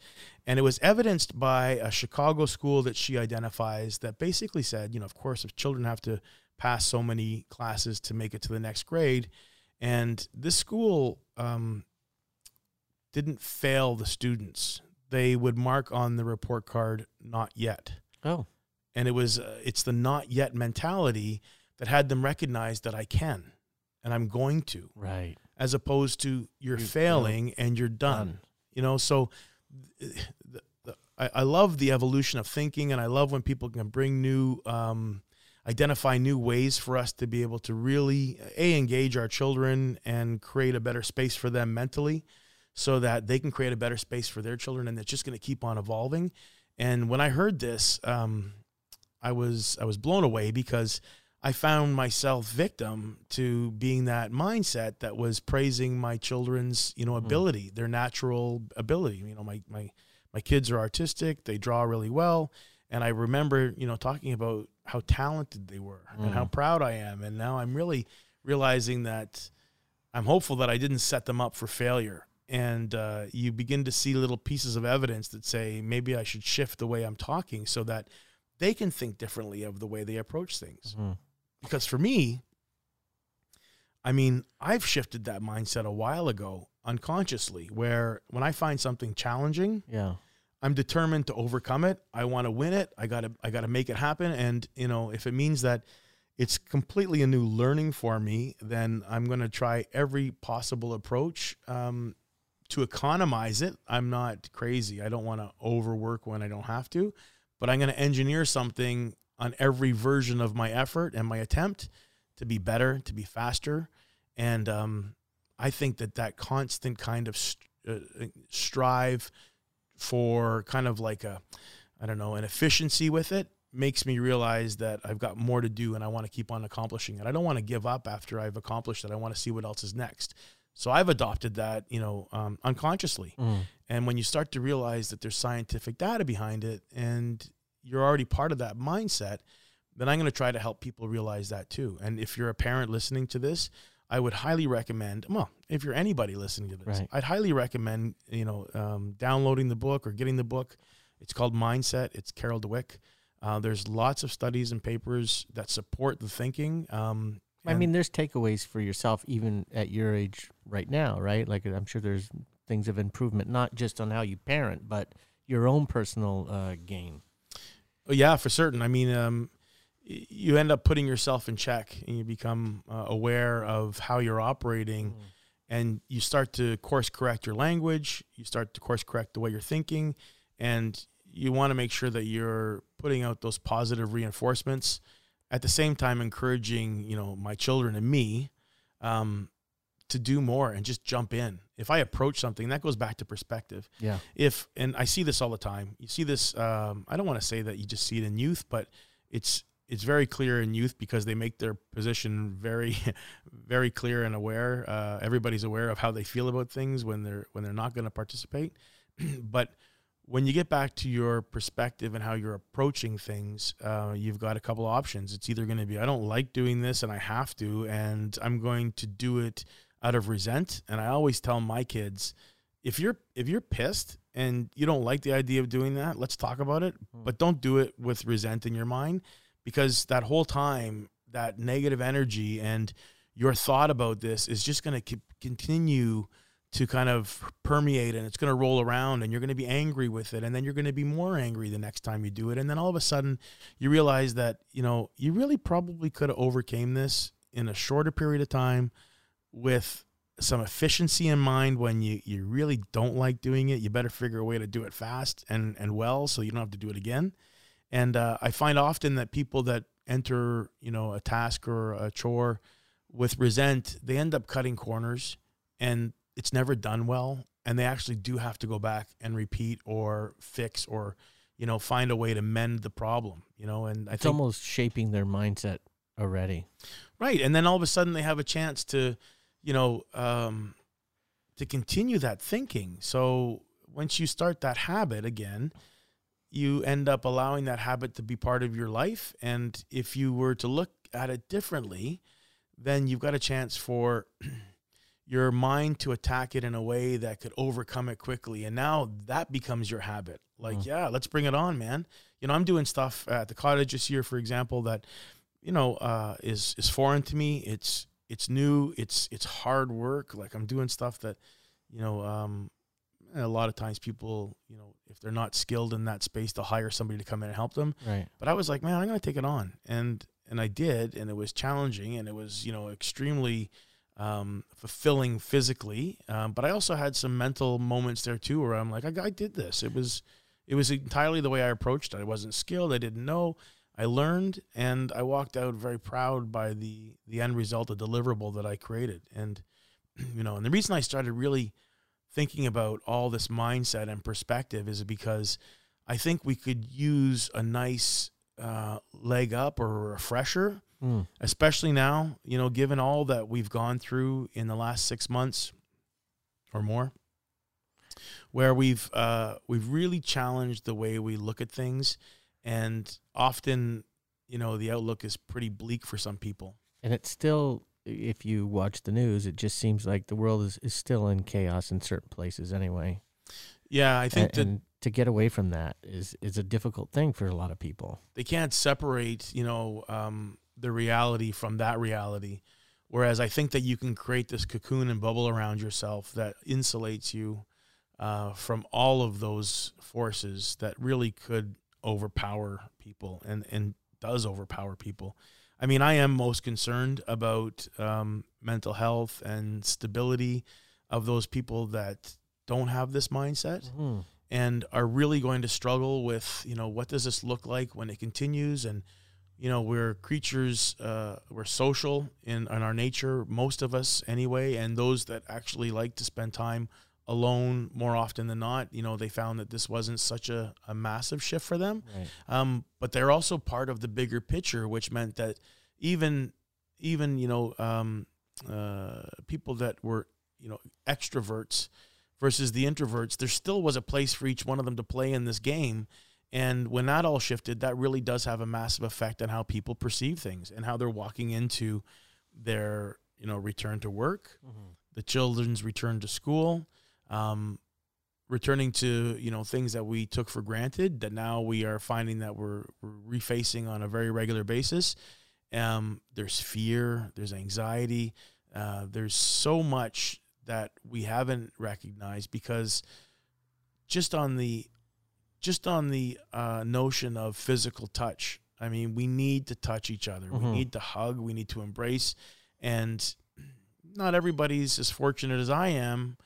and it was evidenced by a Chicago school that she identifies that basically said, you know, of course, if children have to pass so many classes to make it to the next grade, and this school um, didn't fail the students. They would mark on the report card, not yet Oh. and it was uh, it's the not yet mentality that had them recognize that I can and I'm going to Right. As opposed to you're You- failing and you're done. You know, so the, the, I, I love the evolution of thinking and I love when people can bring new um, identify new ways for us to be able to really a engage our children and create a better space for them mentally so that they can create a better space for their children and it's just going to keep on evolving. And when i heard this um, i was i was blown away because i found myself victim to being that mindset that was praising my children's you know ability their natural ability you know my my my kids are artistic they draw really well and i remember you know talking about how talented they were and how Mm. proud i am and now i'm really realizing that i'm hopeful that i didn't set them up for failure and uh, you begin to see little pieces of evidence that say maybe i should shift the way i'm talking so that they can think differently of the way they approach things Mhm. Because for me i mean i've shifted that mindset a while ago unconsciously where when i find something challenging Yeah. i'm determined to overcome it. I want to win it. I got to i got to make it happen. And you know if it means that it's completely a new learning for me then i'm going to try every possible approach um, to economize it. I'm not crazy. I don't want to overwork when i don't have to but i'm going to engineer something on every version of my effort and my attempt to be better to be faster and um, i think that that constant kind of st- uh, strive for kind of like a I don't know, an efficiency with it makes me realize that I've got more to do and I want to keep on accomplishing it. I don't want to give up after I've accomplished it. I want to see what else is next. So I've adopted that, you know, um, unconsciously. Mm. And when you start to realize that there's scientific data behind it and you're already part of that mindset, then I'm going to try to help people realize that too. And if you're a parent listening to this, I would highly recommend. Well, if you're anybody listening to this, Right. I'd highly recommend you know um, downloading the book or getting the book. It's called Mindset. It's Carol Dweck. Uh, there's lots of studies and papers that support the thinking. Um, I mean, there's takeaways for yourself even at your age right now, right? Like I'm sure there's things of improvement, not just on how you parent, but your own personal uh, gain. Yeah, for certain. I mean, um, you end up putting yourself in check, and you become uh, aware of how you're operating. and you start to course correct your language you start to course correct the way you're thinking and you want to make sure that you're putting out those positive reinforcements at the same time encouraging you know my children and me um, to do more and just jump in if i approach something that goes back to perspective Yeah. if and i see this all the time you see this um, i don't want to say that you just see it in youth but it's it's very clear in youth because they make their position very very clear and aware uh, everybody's aware of how they feel about things when they're when they're not going to participate but when you get back to your perspective and how you're approaching things, uh, you've got a couple of options. It's either going to be, I don't like doing this and I have to, and I'm going to do it out of resent. And I always tell my kids, if you're if you're pissed and you don't like the idea of doing that, let's talk about it. Hmm. But don't do it with resent in your mind, because that whole time, that negative energy and your thought about this is just going to continue to kind of permeate and it's going to roll around and you're going to be angry with it and then you're going to be more angry the next time you do it and then all of a sudden you realize that you know you really probably could have overcame this in a shorter period of time with some efficiency in mind when you, you really don't like doing it you better figure a way to do it fast and and well so you don't have to do it again and uh, i find often that people that enter you know a task or a chore with resent they end up cutting corners and it's never done well and they actually do have to go back and repeat or fix or you know find a way to mend the problem you know and i It's think almost shaping their mindset already. right and then all of a sudden they have a chance to you know um to continue that thinking. So once you start that habit again you end up allowing that habit to be part of your life. And if you were to look at it differently then you've got a chance for your mind to attack it in a way that could overcome it quickly. And now that becomes your habit. Like Mm. yeah let's bring it on man. You know i'm doing stuff at the cottage this year for example that you know uh, is is foreign to me. It's it's new it's it's hard work like i'm doing stuff that you know um a lot of times people you know if they're not skilled in that space they'll hire somebody to come in and help them Right. but I was like, man, I'm going to take it on, and and I did, and it was challenging, and it was you know extremely um, fulfilling physically, um, but I also had some mental moments there too, where I'm like, I, I did this. It was it was entirely the way I approached it. I wasn't skilled. I didn't know. I learned, and I walked out very proud by the the end result, the deliverable that I created, and you know, and the reason I started really thinking about all this mindset and perspective is because I think we could use a nice uh, leg up or a refresher, Mm. especially now, you know, given all that we've gone through in the last six months or more, where we've uh, we've really challenged the way we look at things, and often, you know, the outlook is pretty bleak for some people. And it's still, if you watch the news, it just seems like the world is, is still in chaos in certain places anyway. Yeah, I think and, that and to get away from that is is a difficult thing for a lot of people. they can't separate, you know, um, the reality from that reality. Whereas I think that you can create this cocoon and bubble around yourself that insulates you uh, from all of those forces that really could overpower people and, and does overpower people. I mean, I am most concerned about um, mental health and stability of those people that don't have this mindset Mhm. and are really going to struggle with you know what does this look like when it continues and you know we're creatures uh, we're social in, in our nature most of us anyway and those that actually like to spend time alone more often than not. You know, they found that this wasn't such a, a massive shift for them. Right. Um, but they're also part of the bigger picture, which meant that even even you know um, uh, people that were you know extroverts versus the introverts, there still was a place for each one of them to play in this game. And when that all shifted, that really does have a massive effect on how people perceive things and how they're walking into their you know return to work, Mm-hmm. the children's return to school, um, returning to you know things that we took for granted that now we are finding that we're, we're refacing on a very regular basis. Um, there's fear, there's anxiety, uh, there's so much that we haven't recognized because just on the just on the uh, notion of physical touch. I mean, we need to touch each other. We Mhm. need to hug. We need to embrace. And not everybody's as fortunate as I am,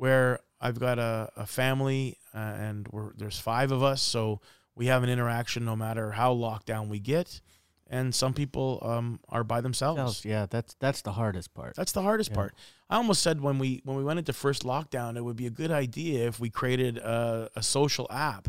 where I've got a, a family uh, and we're, there's five of us. So we have an interaction no matter how locked down we get. And some people um, are by themselves. Yeah, that's that's the hardest part. That's the hardest Yeah. part. I almost said when we when we went into first lockdown, it would be a good idea if we created a, a social app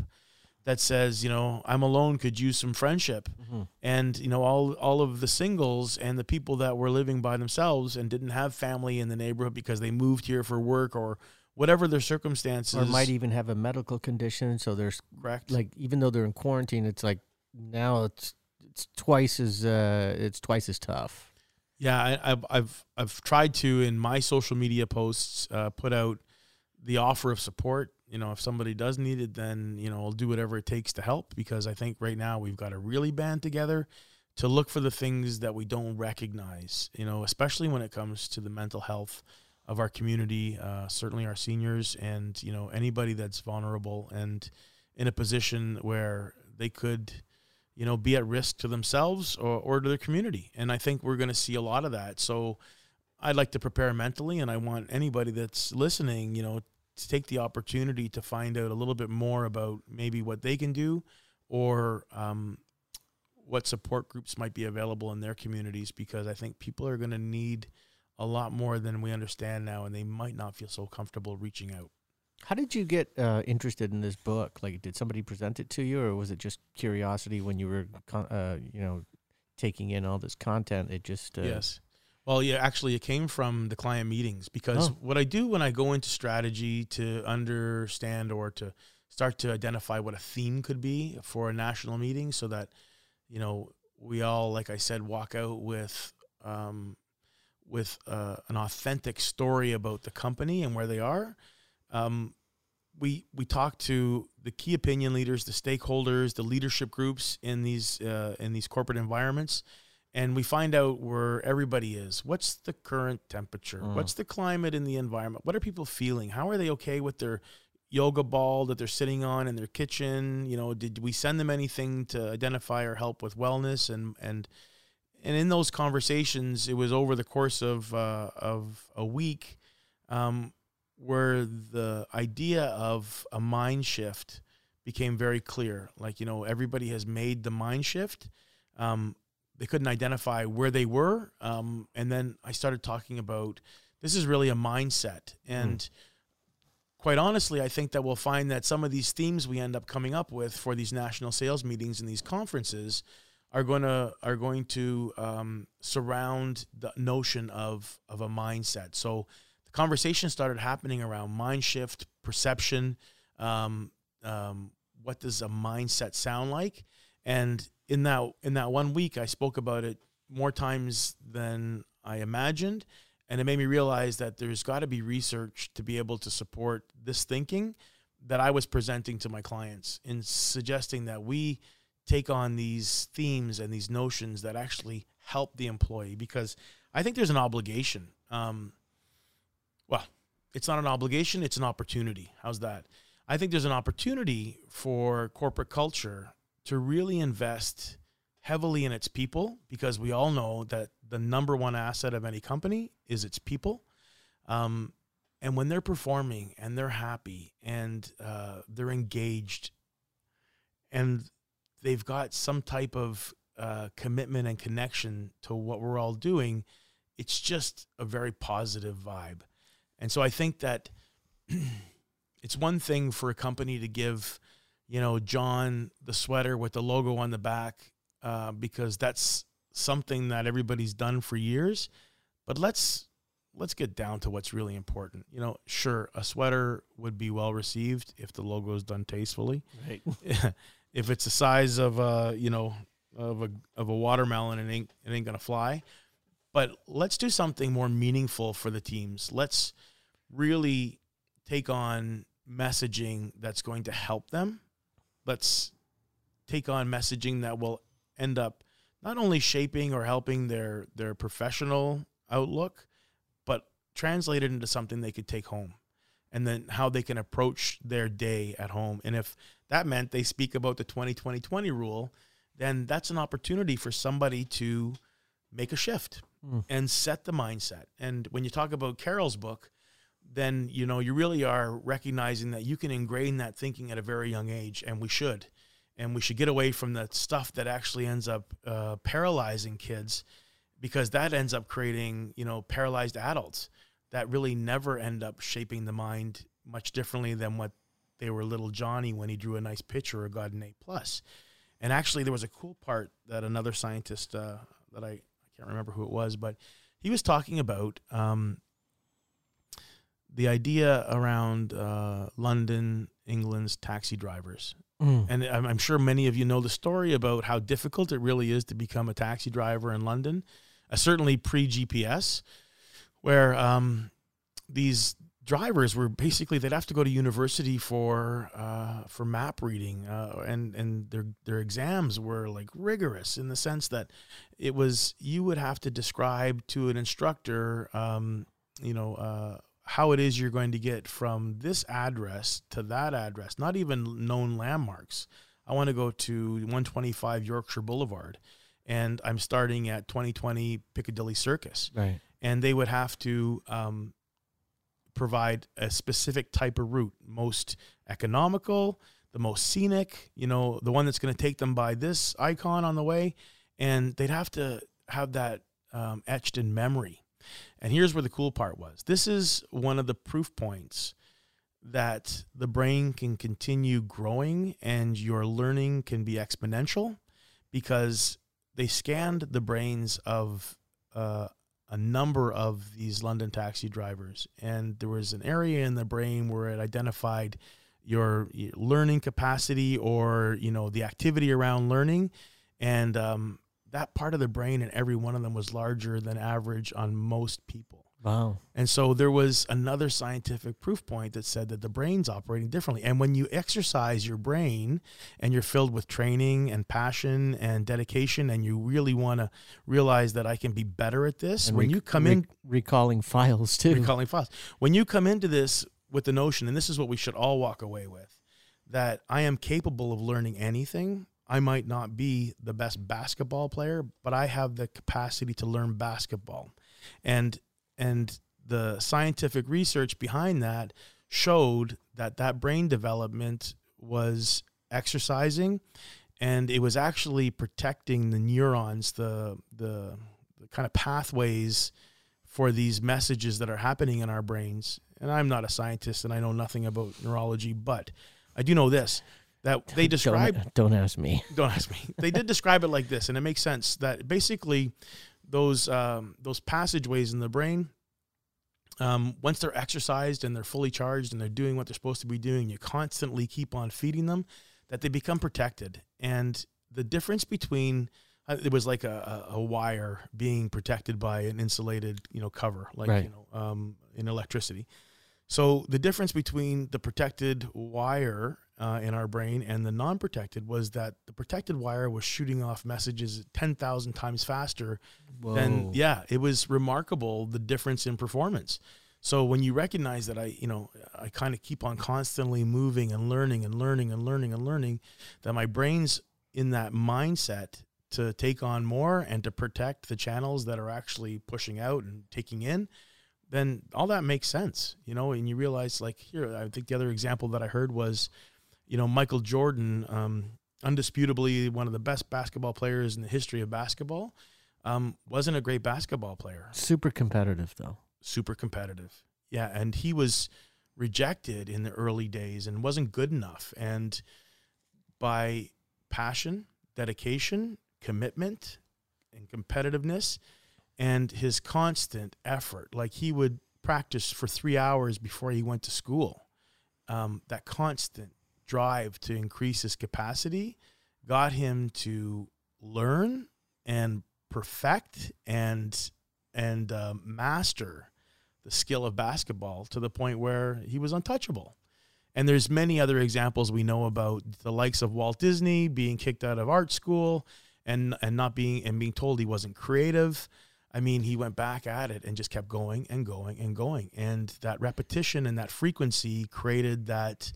that says, you know, I'm alone, could use some friendship, Mhm. and you know, all all of the singles and the people that were living by themselves and didn't have family in the neighborhood because they moved here for work or whatever their circumstances. Or might even have a medical condition, so there's correct. like even though they're in quarantine, it's like now it's it's twice as uh it's twice as tough. Yeah, I, I've I've I've tried to in my social media posts uh, put out the offer of support. You know, if somebody does need it, then you know I'll do whatever it takes to help because I think right now we've got to really band together to look for the things that we don't recognize. You know, especially when it comes to the mental health of our community, uh, certainly our seniors, and you know anybody that's vulnerable and in a position where they could you know, be at risk to themselves or, or to their community. And I think we're going to see a lot of that. So I'd like to prepare mentally, and I want anybody that's listening, you know, to take the opportunity to find out a little bit more about maybe what they can do or um, what support groups might be available in their communities because I think people are going to need a lot more than we understand now, and they might not feel so comfortable reaching out. How did you get uh, interested in this book? Like, did somebody present it to you, or was it just curiosity when you were, con- uh, you know, taking in all this content? It just uh, Yes. Well, yeah, actually, it came from the client meetings because Oh. what I do when I go into strategy to understand or to start to identify what a theme could be for a national meeting so that, you know, we all, like I said, walk out with, um, with uh, an authentic story about the company and where they are. Um, we we talk to the key opinion leaders, the stakeholders, the leadership groups in these uh, in these corporate environments, and we find out where everybody is. What's the current temperature? Mm. What's the climate in the environment? What are people feeling? How are they okay with their yoga ball that they're sitting on in their kitchen? You know, did we send them anything to identify or help with wellness and and and in those conversations, it was over the course of uh, of a week, um, where the idea of a mind shift became very clear. Like you know, everybody has made the mind shift. Um, they couldn't identify where they were, um, and then I started talking about this is really a mindset and. Quite honestly, I think that we'll find that some of these themes we end up coming up with for these national sales meetings and these conferences are going to are going to um, surround the notion of of a mindset. So the conversation started happening around mind shift, perception. Um, um, what does a mindset sound like? And in that in that one week, I spoke about it more times than I imagined, and it made me realize that there's got to be research to be able to support this thinking that I was presenting to my clients in suggesting that we take on these themes and these notions that actually help the employee because I think there's an obligation. Um, well, it's not an obligation, it's an opportunity. How's that? I think there's an opportunity for corporate culture to really invest heavily in its people because we all know that the number one asset of any company is its people. Um, and when they're performing and they're happy and uh, they're engaged and they've got some type of uh, commitment and connection to what we're all doing, it's just a very positive vibe. And so I think that it's one thing for a company to give, you know, John the sweater with the logo on the back uh, because that's something that everybody's done for years. But let's let's get down to what's really important. You know, sure, a sweater would be well received if the logo is done tastefully. Right. if it's the size of a, you know, of a of a watermelon, it ain't it ain't gonna fly. But let's do something more meaningful for the teams. Let's really take on messaging that's going to help them. Let's take on messaging that will end up not only shaping or helping their their professional outlook, but translate it into something they could take home. And then how they can approach their day at home. And if that meant they speak about the 20 20 20 rule, then that's an opportunity for somebody to make a shift mm. and set the mindset. And when you talk about Carol's book, then you know you really are recognizing that you can ingrain that thinking at a very young age, and we should, and we should get away from the stuff that actually ends up uh, paralyzing kids, because that ends up creating you know paralyzed adults that really never end up shaping the mind much differently than what they were little Johnny when he drew a nice picture or got an A plus. And actually, there was a cool part that another scientist uh, that I, I can't remember who it was, but he was talking about um, the idea around uh, London, England's taxi drivers. Mm. And I'm, I'm, sure many of you know the story about how difficult it really is to become a taxi driver in London, uh, certainly pre GPS, where um, these drivers were basically they'd have to go to university for uh, for map reading, uh, and and their their exams were like rigorous in the sense that it was you would have to describe to an instructor, um, you know uh, how it is you're going to get from this address to that address, not even known landmarks. I want to go to 125 Yorkshire Boulevard and I'm starting at 2020 Piccadilly Circus. Right. And they would have to um, provide a specific type of route, most economical, the most scenic, you know, the one that's going to take them by this icon on the way. And they'd have to have that um, etched in memory. And here's where the cool part was this is one of the proof points that the brain can continue growing and your learning can be exponential because they scanned the brains of uh, a number of these London taxi drivers. And there was an area in the brain where it identified your learning capacity or, you know, the activity around learning. And um, that part of the brain in every one of them was larger than average on most people. Wow. And so there was another scientific proof point that said that the brain's operating differently. And when you exercise your brain and you're filled with training and passion and dedication, and you really want to realize that I can be better at this, and when you come in, recalling files too, recalling files, when you come into this with the notion, and this is what we should all walk away with, that I am capable of learning anything I might not be the best basketball player, but I have the capacity to learn basketball. And and the scientific research behind that showed that that brain development was exercising and it was actually protecting the neurons, the the, the kind of pathways for these messages that are happening in our brains. And I'm not a scientist and I know nothing about neurology, but I do know this that they describe. Don't, don't, ask me. Don't ask me. They did describe it like this, and it makes sense that basically those um, those passageways in the brain, um, once they're exercised and they're fully charged and they're doing what they're supposed to be doing, you constantly keep on feeding them, that they become protected. And the difference between uh, it was like a, a, wire being protected by an insulated you know cover, like right. you know um, in electricity. So the difference between the protected wire uh, in our brain, and the non protected was that the protected wire was shooting off messages 10,000 times faster Whoa. than, yeah, it was remarkable the difference in performance. So when you recognize that I, you know, I kind of keep on constantly moving and learning and learning and learning and learning, that my brain's in that mindset to take on more and to protect the channels that are actually pushing out and taking in, then all that makes sense, you know. And you realize, like here, I think the other example that I heard was you know, Michael Jordan, um, undisputably one of the best basketball players in the history of basketball, um, wasn't a great basketball player. Super competitive, though. Super competitive. Yeah. And he was rejected in the early days and wasn't good enough. And by passion, dedication, commitment, and competitiveness, and his constant effort, like he would practice for three hours before he went to school. Um, that constant drive to increase his capacity got him to learn and perfect and and uh, master the skill of basketball to the point where he was untouchable. And there's many other examples we know about the likes of Walt Disney being kicked out of art school and and not being and being told he wasn't creative. I mean, he went back at it and just kept going and going and going. And that repetition and that frequency created that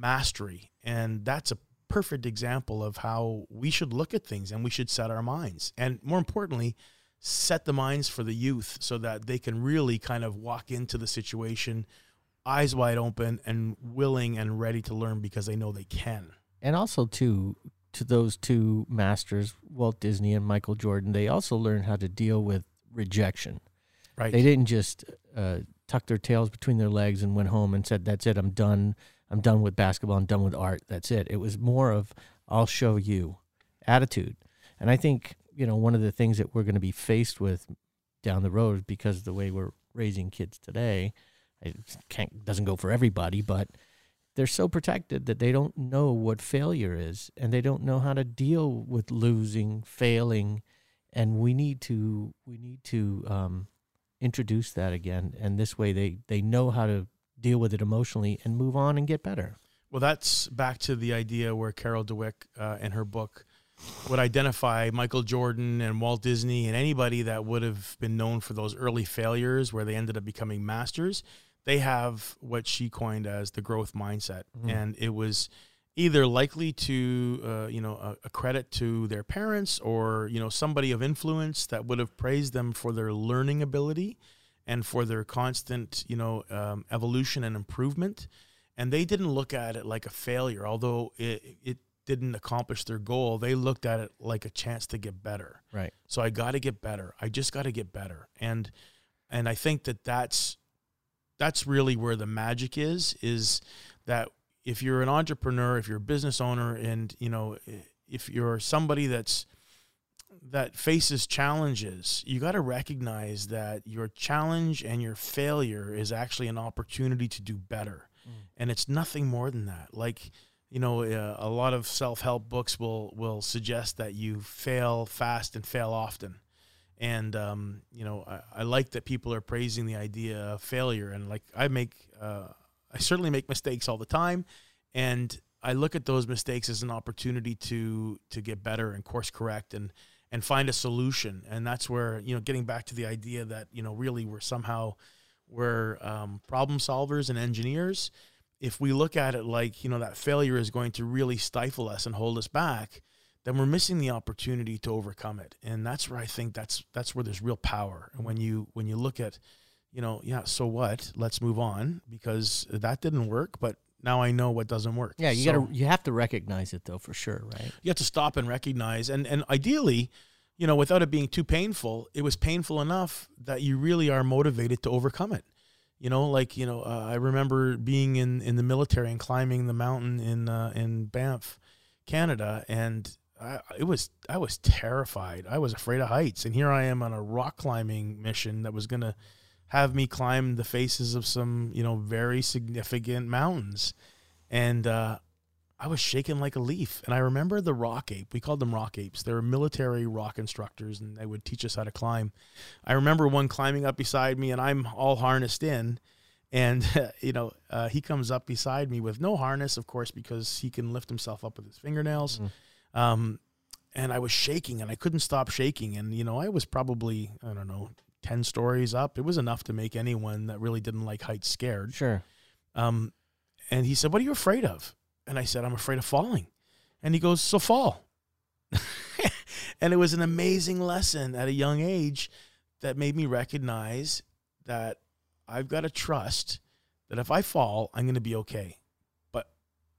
mastery. And that's a perfect example of how we should look at things and we should set our minds. And more importantly, set the minds for the youth so that they can really kind of walk into the situation eyes wide open and willing and ready to learn because they know they can. And also to to those two masters, Walt Disney and Michael Jordan, they also learned how to deal with rejection. Right. They didn't just uh, tuck their tails between their legs and went home and said, "That's it. I'm done. I'm done with basketball. I'm done with art. That's it." It was more of "I'll show you" attitude. And I think you know one of the things that we're going to be faced with down the road because of the way we're raising kids today, it can't doesn't go for everybody, but they're so protected that they don't know what failure is and they don't know how to deal with losing, failing, and we need to we need to um, introduce that again. And this way, they they know how to deal with it emotionally and move on and get better. Well, that's back to the idea where Carol Dweck uh, in her book would identify Michael Jordan and Walt Disney and anybody that would have been known for those early failures where they ended up becoming masters. They have what she coined as the growth mindset, mm-hmm. and it was either likely to uh, you know a, a, credit to their parents or you know somebody of influence that would have praised them for their learning ability and for their constant you know um, evolution and improvement. And they didn't look at it like a failure although it, it didn't accomplish their goal. They looked at it like a chance to get better. Right. So i got to get better. I just got to get better. And and i think that that's that's really where the magic is is that if you're an entrepreneur, if you're a business owner, and you know, if you're somebody that's that faces challenges, you got to recognize that your challenge and your failure is actually an opportunity to do better, mm. and it's nothing more than that. Like you know, uh, a lot of self-help books will will suggest that you fail fast and fail often. And um, you know, I, I, like that people are praising the idea of failure, and like I make uh, I certainly make mistakes all the time, and I look at those mistakes as an opportunity to to get better and course correct and and find a solution. And that's where you know, getting back to the idea that you know, really we're somehow we're um, problem solvers and engineers. If we look at it like you know that failure is going to really stifle us and hold us back, then we're missing the opportunity to overcome it. And that's where I think that's that's where there's real power. And when you when you look at you know, yeah, so what? Let's move on because that didn't work, but now I know what doesn't work. Yeah, you so, gotta you have to recognize it though for sure, right? You have to stop and recognize and and ideally, you know, without it being too painful, it was painful enough that you really are motivated to overcome it. You know, like you know, uh, I remember being in in the military and climbing the mountain in uh, in Banff, Canada, and I, it was I was terrified. I was afraid of heights, and here I am on a rock climbing mission that was gonna have me climb the faces of some, you know, very significant mountains. And uh, I was shaking like a leaf. And I remember the rock ape. We called them rock apes. They were military rock instructors, and they would teach us how to climb. I remember one climbing up beside me, and I'm all harnessed in. And, you know, uh, he comes up beside me with no harness, of course, because he can lift himself up with his fingernails. Mm. Um, and I was shaking and I couldn't stop shaking. And, you know, I was probably, I don't know, 10 stories up. It was enough to make anyone that really didn't like heights scared. Sure. Um, and he said, What are you afraid of? And I said, I'm afraid of falling. And he goes, So fall. and it was an amazing lesson at a young age that made me recognize that I've got to trust that if I fall, I'm going to be okay. But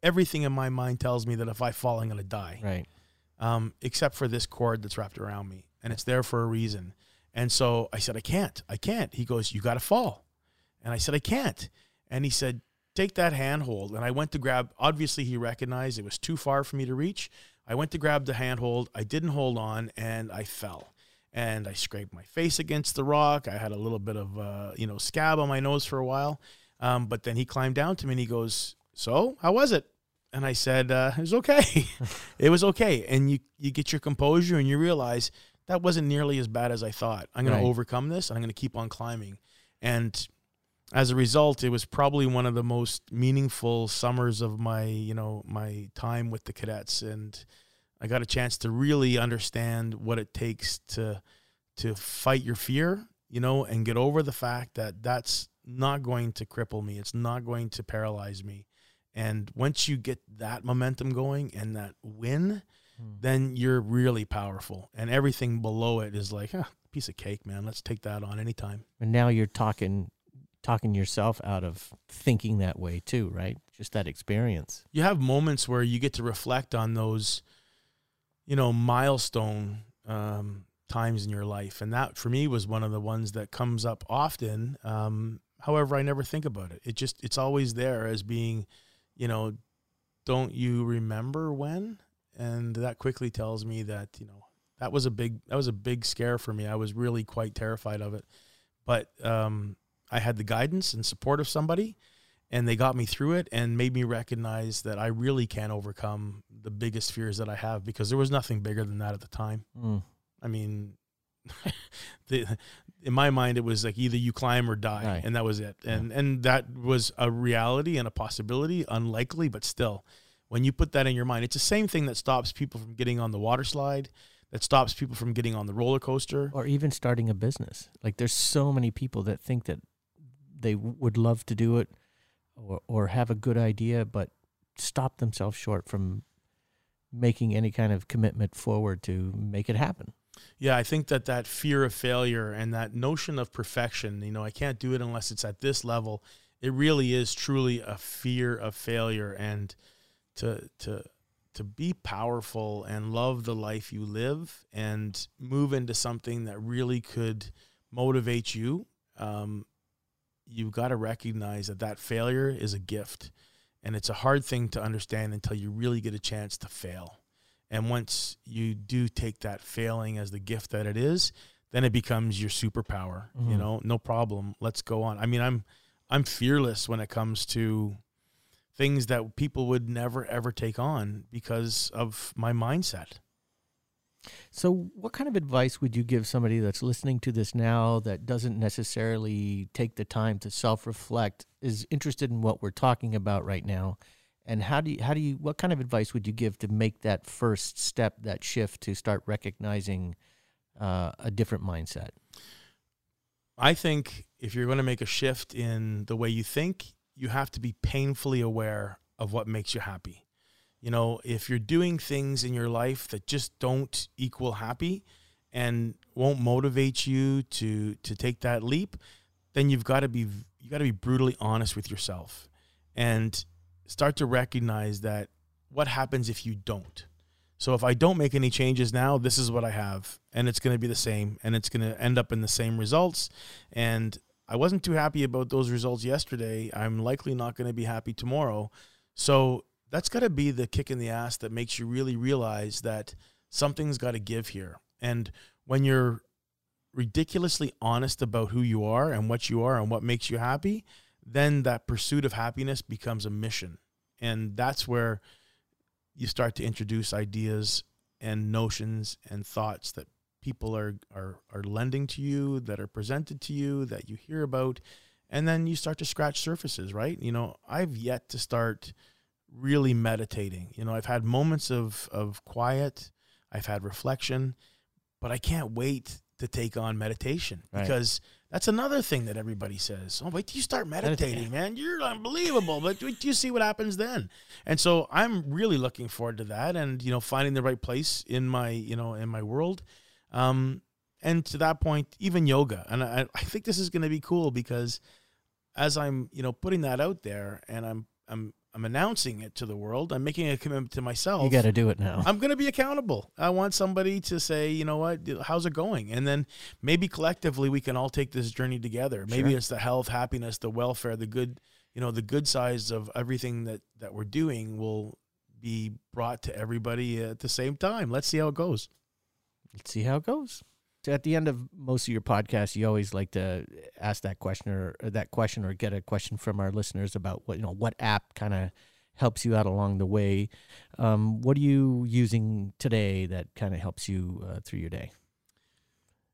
everything in my mind tells me that if I fall, I'm going to die. Right. Um, except for this cord that's wrapped around me, and it's there for a reason. And so I said, I can't, I can't. He goes, You got to fall. And I said, I can't. And he said, take that handhold. And I went to grab, obviously, he recognized it was too far for me to reach. I went to grab the handhold. I didn't hold on and I fell. And I scraped my face against the rock. I had a little bit of, uh, you know, scab on my nose for a while. Um, but then he climbed down to me and he goes, So, how was it? And I said, uh, It was okay. it was okay. And you, you get your composure and you realize that wasn't nearly as bad as I thought. I'm going Right. to overcome this and I'm going to keep on climbing. And as a result, it was probably one of the most meaningful summers of my, you know, my time with the cadets, and I got a chance to really understand what it takes to to fight your fear, you know, and get over the fact that that's not going to cripple me. It's not going to paralyze me. And once you get that momentum going and that win, then you're really powerful. And everything below it is like, huh, piece of cake, man. Let's take that on anytime. And now you're talking talking yourself out of thinking that way too, right? Just that experience. you have moments where you get to reflect on those, you know, milestone um, times in your life, and that for me was one of the ones that comes up often. Um, however, I never think about it. It just it's always there as being, you know, don't you remember when? And that quickly tells me that you know that was a big that was a big scare for me. I was really quite terrified of it, but um, I had the guidance and support of somebody and they got me through it and made me recognize that I really can overcome the biggest fears that I have because there was nothing bigger than that at the time. Mm. I mean, the, in my mind, it was like either you climb or die, Right. and that was it. And and that was a reality and a possibility, unlikely, but still, when you put that in your mind, it's the same thing that stops people from getting on the water slide, that stops people from getting on the roller coaster. Or even starting a business. Like there's so many people that think that they w- would love to do it or or have a good idea but stop themselves short from making any kind of commitment forward to make it happen. Yeah, I think that that fear of failure and that notion of perfection, you know, I can't do it unless it's at this level. It really is truly a fear of failure and to to to be powerful and love the life you live and move into something that really could motivate you. Um, you've got to recognize that that failure is a gift, and it's a hard thing to understand until you really get a chance to fail. And once you do take that failing as the gift that it is, then it becomes your superpower. You Mhm. know, no problem. Let's go on. I mean, I'm I'm fearless when it comes to things that people would never ever take on because of my mindset. So, what kind of advice would you give somebody that's listening to this now that doesn't necessarily take the time to self-reflect, is interested in what we're talking about right now, and how do you, how do you what kind of advice would you give to make that first step, that shift to start recognizing uh, a different mindset? I think if you're going to make a shift in the way you think, you have to be painfully aware of what makes you happy. You know, if you're doing things in your life that just don't equal happy and won't motivate you to to take that leap, then you've got to be you got to be brutally honest with yourself and start to recognize that what happens if you don't. So if I don't make any changes now, this is what I have and it's going to be the same and it's going to end up in the same results and I wasn't too happy about those results yesterday. I'm likely not going to be happy tomorrow. So that's got to be the kick in the ass that makes you really realize that something's got to give here. And when you're ridiculously honest about who you are and what you are and what makes you happy, then that pursuit of happiness becomes a mission. And that's where you start to introduce ideas and notions and thoughts that people are, are, are lending to you, that are presented to you, that you hear about. And then you start to scratch surfaces, right? You know, I've yet to start really meditating. You know, I've had moments of, of quiet, I've had reflection, but I can't wait to take on meditation Right. because that's another thing that everybody says. Oh, wait till you start meditating, man. You're unbelievable. But wait till you see what happens then. And so I'm really looking forward to that and, you know, finding the right place in my, you know, in my world. Um, and to that point, even yoga. And I, I think this is going to be cool because as I'm, you know, putting that out there and I'm, I'm, I'm announcing it to the world. I'm making a commitment to myself. You got to do it now. I'm going to be accountable. I want somebody to say, you know what, how's it going? And then maybe collectively we can all take this journey together. Maybe Sure. it's the health, happiness, the welfare, the good, you know, the good sides of everything that that we're doing will be brought to everybody at the same time. Let's see how it goes. Let's see how it goes. So at the end of most of your podcasts, you always like to ask that question or, or that question or get a question from our listeners about what you know what app kind of helps you out along the way. Um, what are you using today that kind of helps you uh, through your day?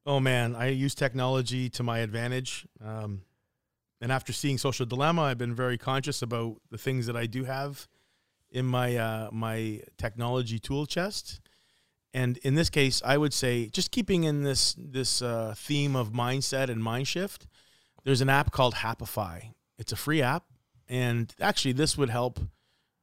Oh man, I use technology to my advantage. Um, and after seeing Social Dilemma, I've been very conscious about the things that I do have in my uh, my technology tool chest. And in this case, I would say just keeping in this this uh, theme of mindset and mind shift. There's an app called Happify. It's a free app, and actually, this would help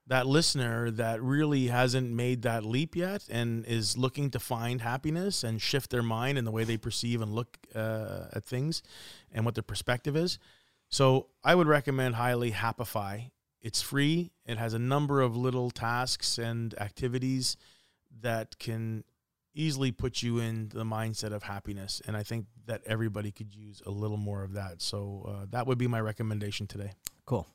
that listener that really hasn't made that leap yet and is looking to find happiness and shift their mind and the way they perceive and look uh, at things and what their perspective is. So I would recommend highly Happify. It's free. It has a number of little tasks and activities that can easily put you in the mindset of happiness. And I think that everybody could use a little more of that. So uh, that would be my recommendation today. Cool.